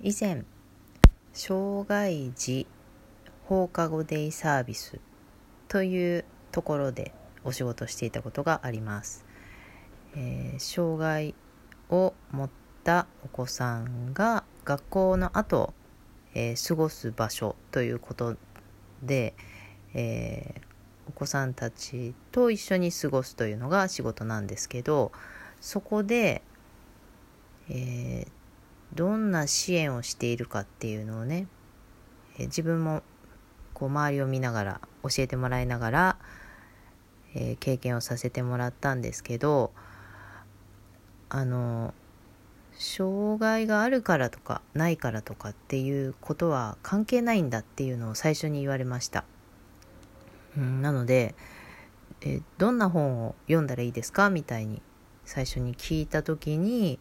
以前障害児放課後デイサービスというところでお仕事していたことがあります、えー、障害を持ったお子さんが学校の後、えー、過ごす場所ということで、えー、お子さんたちと一緒に過ごすというのが仕事なんですけどそこで、えー、どんな支援をしているかっていうのをね、え、自分もこう周りを見ながら教えてもらいながら、えー、経験をさせてもらったんですけどあの障害があるからとかないからとかっていうことは関係ないんだっていうのを最初に言われました。うん、なので、えどんな本を読んだらいいですか？みたいに最初に聞いた時に、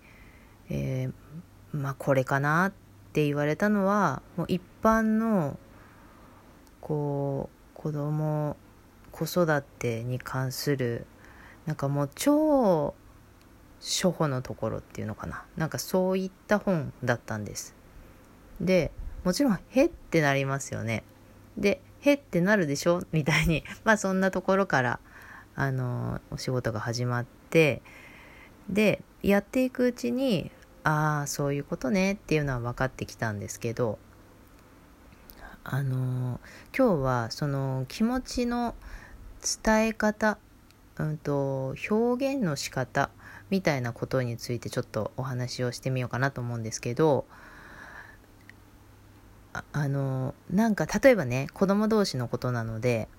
えー、まあこれかなって言われたのはもう一般のこう子供子育てに関するなんかもう超初歩のところっていうのかな。なんかそういった本だったんです。でもちろん「へ」ってなりますよね。で「へ」ってなるでしょみたいに まあそんなところからあのお仕事が始まってでやっていくうちにああそういうことねっていうのは分かってきたんですけどあの今日はその気持ちの伝え方、うんと、表現の仕方みたいなことについてちょっとお話をしてみようかなと思うんですけどああのなんか例えばね子供同士のことなので、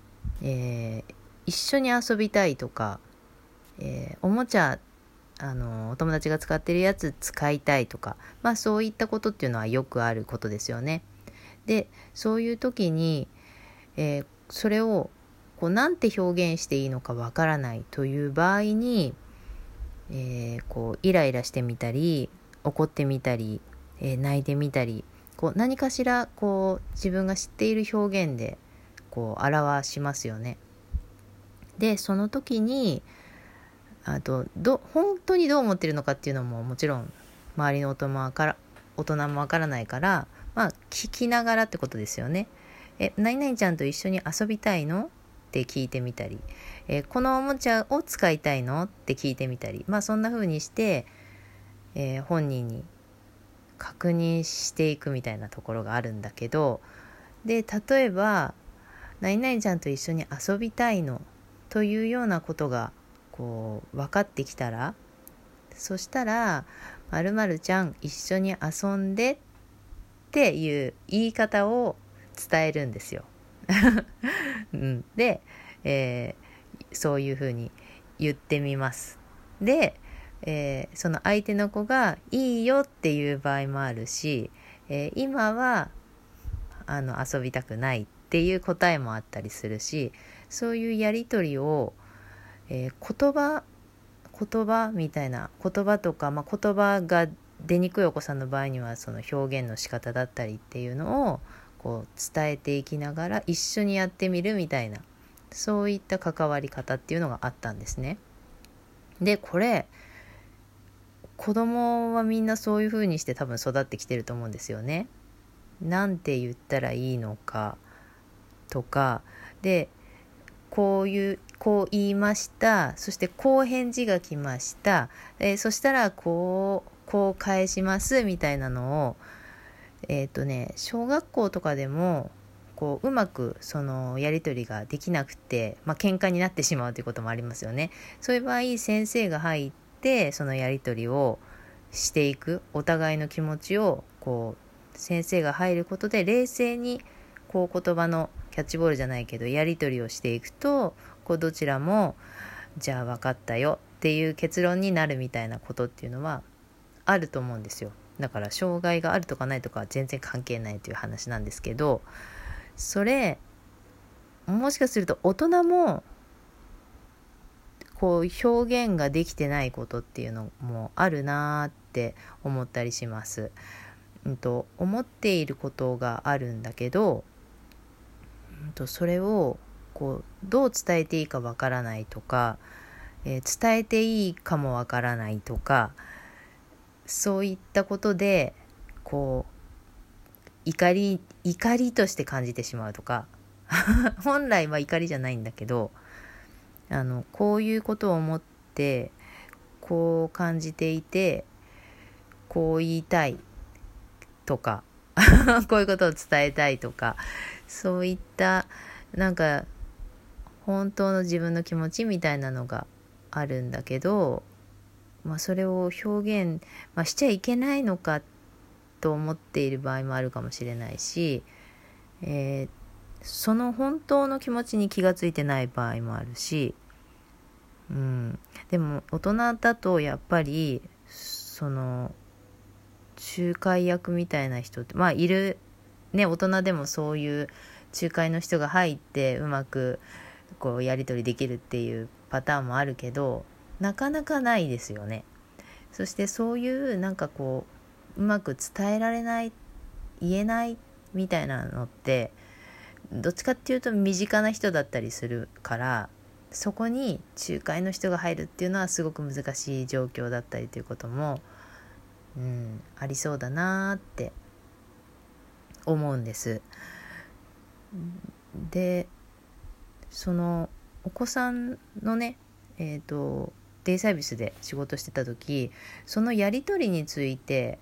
えー、一緒に遊びたいとか、えー、おもちゃあのお友達が使ってるやつ使いたいとかまあそういったことっていうのはよくあることですよね。でそういう時に、えー、それをこうなんて表現していいのかわからないという場合に、えー、こうイライラしてみたり怒ってみたり、えー、泣いてみたりこう何かしらこう自分が知っている表現でこう表しますよね。でその時にあとど本当にどう思ってるのかっていうのももちろん周りの大人から大人もわからないからまあ聞きながらってことですよね。え何々ちゃんと一緒に遊びたいのって聞いてみたり、えこのおもちゃを使いたいのって聞いてみたり。まあそんな風にして、えー、本人に確認していくみたいなところがあるんだけど。で例えば「何々ちゃんと一緒に遊びたいの」というようなことがこう分かってきたらそしたら「まるちゃん一緒に遊んで」っていう言い方を伝えるんですよ。うん、で、えー、そういうふうに言ってみます。で、えー、その相手の子が「いいよ」っていう場合もあるし、えー、今はあの遊びたくないっていう答えもあったりするしそういうやり取りをえー、言葉言葉みたいな言葉とか、まあ、言葉が出にくいお子さんの場合にはその表現の仕方だったりっていうのをこう伝えていきながら一緒にやってみるみたいなそういった関わり方っていうのがあったんですね。でこれ子供はみんなそういう風にして多分育ってきてると思うんですよね。なんて言ったらいいのかとかでこういうこう言いましたそしてこう返事が来ました、えー、そしたらこうこう返しますみたいなのをえっ、ー、とね小学校とかでもこううまくそのやり取りができなくて、まあ喧嘩になってしまうということもありますよね。そういう場合先生が入ってそのやり取りをしていくお互いの気持ちをこう先生が入ることで冷静にこう言葉のキャッチボールじゃないけどやり取りをしていくとこうどちらもじゃあ分かったよっていう結論になるみたいなことっていうのはあると思うんですよだから障害があるとかないとかは全然関係ないという話なんですけどそれもしかすると大人もこう表現ができてないことっていうのもあるなーって思ったりします。うんと、思っていることがあるんだけどとそれをこうどう伝えていいかわからないとか、えー、伝えていいかもわからないとかそういったことでこう怒り怒りとして感じてしまうとか 本来は怒りじゃないんだけどあのこういうことを思ってこう感じていてこう言いたいとか こういうことを伝えたいとかそういったなんか本当の自分の気持ちみたいなのがあるんだけど、まあ、それを表現、まあ、しちゃいけないのかと思っている場合もあるかもしれないし、えー、その本当の気持ちに気がついてない場合もあるし、うん、でも大人だとやっぱりその仲介役みたいな人ってまあいるね大人でもそういう仲介の人が入ってうまくこうやり取りできるっていうパターンもあるけどなかなかないですよね。そしてそういうなんかこううまく伝えられない言えないみたいなのってどっちかっていうと身近な人だったりするからそこに仲介の人が入るっていうのはすごく難しい状況だったりということも、うん、ありそうだなって思うんです。でそのお子さんのねえっ、ー、とデイサービスで仕事してた時そのやり取りについて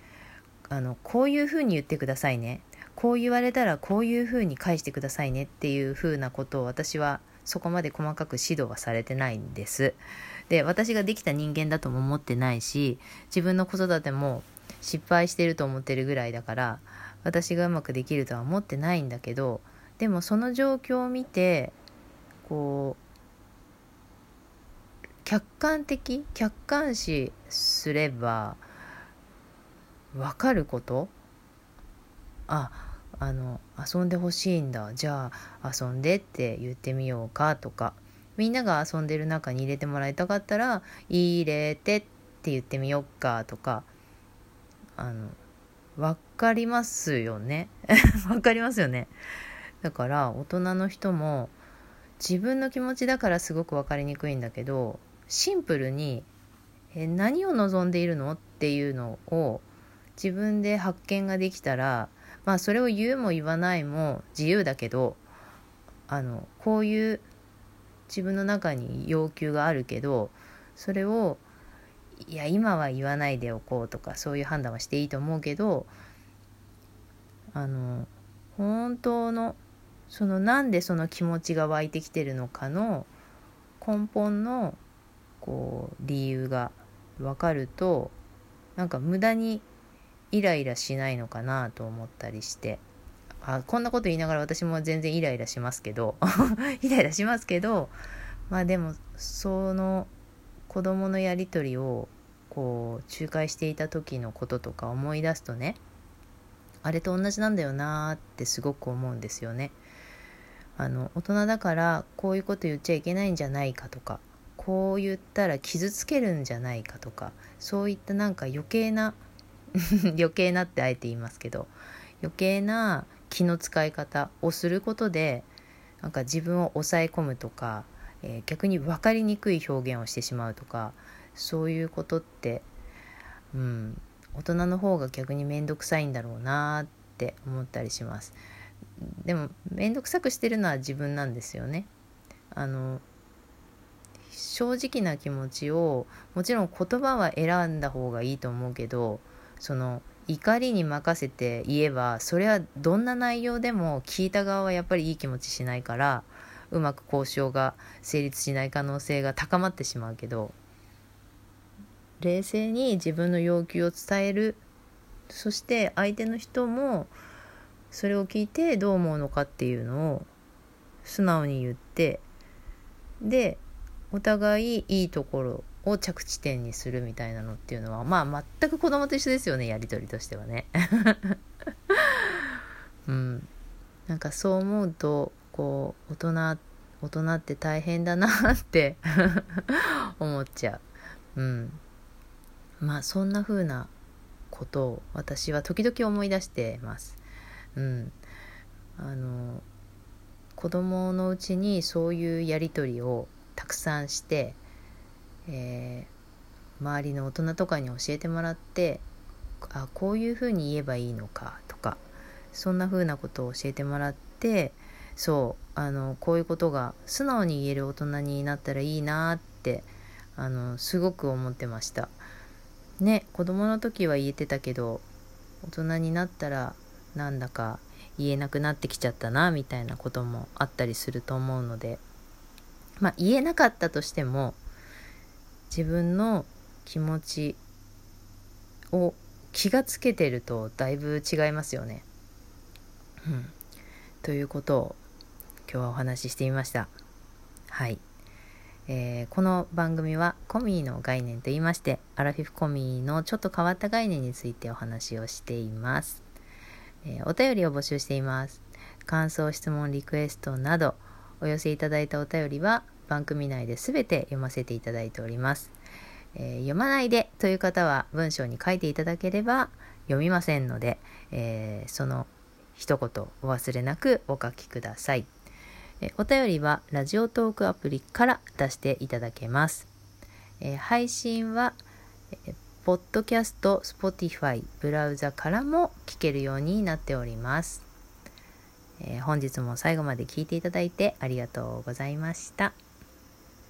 あのこういうふうに言ってくださいねこう言われたらこういうふうに返してくださいねっていうふうなことを私はそこまで細かく指導はされてないんです。で私ができた人間だとも思ってないし自分の子育ても失敗してると思ってるぐらいだから私がうまくできるとは思ってないんだけどでもその状況を見てこう客観的客観視すれば分かること？ああの遊んでほしいんだ。じゃあ遊んでって言ってみようかとか。みんなが遊んでる中に入れてもらいたかったら入れてって言ってみようかとか。あの分かりますよね。分かりますよね。だから大人の人も自分の気持ちだからすごく分かりにくいんだけどシンプルにえ何を望んでいるのっていうのを自分で発見ができたらまあそれを言うも言わないも自由だけどあのこういう自分の中に要求があるけどそれをいや今は言わないでおこうとかそういう判断はしていいと思うけどあの本当のそのなんでその気持ちが湧いてきてるのかの根本のこう理由が分かるとなんか無駄にイライラしないのかなと思ったりして。あこんなこと言いながら私も全然イライラしますけど。イライラしますけどまあでもその子供のやり取りをこう仲介していた時のこととか思い出すとねあれと同じなんだよなーってすごく思うんですよね。あの大人だからこういうこと言っちゃいけないんじゃないかとかこう言ったら傷つけるんじゃないかとかそういったなんか余計な 余計なってあえて言いますけど余計な気の使い方をすることでなんか自分を抑え込むとか、えー、逆に分かりにくい表現をしてしまうとかそういうことって、うん、大人の方が逆に面倒くさいんだろうなって思ったりします。でも面倒くさくしてるのは自分なんですよね。あの正直な気持ちをもちろん言葉は選んだ方がいいと思うけどその怒りに任せて言えばそれはどんな内容でも聞いた側はやっぱりいい気持ちしないからうまく交渉が成立しない可能性が高まってしまうけど冷静に自分の要求を伝えるそして相手の人もそれを聞いてどう思うのかっていうのを素直に言ってでお互いいいところを着地点にするみたいなのっていうのはまあ全く子供と一緒ですよねやり取りとしてはね。うん、なんかそう思うとこう大人大人って大変だなって 思っちゃう。うん、まあそんな風なことを私は時々思い出してます。うん、あの子供のうちにそういうやり取りをたくさんしてえー、周りの大人とかに教えてもらってあこういうふうに言えばいいのかとかそんな風なことを教えてもらってそうあのこういうことが素直に言える大人になったらいいなってあのすごく思ってました。ね子供の時は言えてたけど大人になったらなんだか言えなくなってきちゃったなみたいなこともあったりすると思うので。まあ言えなかったとしても自分の気持ちを気がつけてるとだいぶ違いますよね。うん、ということを今日はお話ししてみました。はい。えー、この番組はコミーの概念と言いましてアラフィフコミーのちょっと変わった概念についてお話をしています、えー、お便りを募集しています感想質問リクエストなどお寄せいただいたお便りは番組内で全て読ませていただいております、えー、読まないでという方は文章に書いていただければ読みませんので、えその一言お忘れなくお書きくださいえお便りはラジオトークアプリから出していただけます。え配信は、えポッドキャスト、Spotify、ブラウザからも聞けるようになっております。え本日も最後まで聞いていただいてありがとうございました。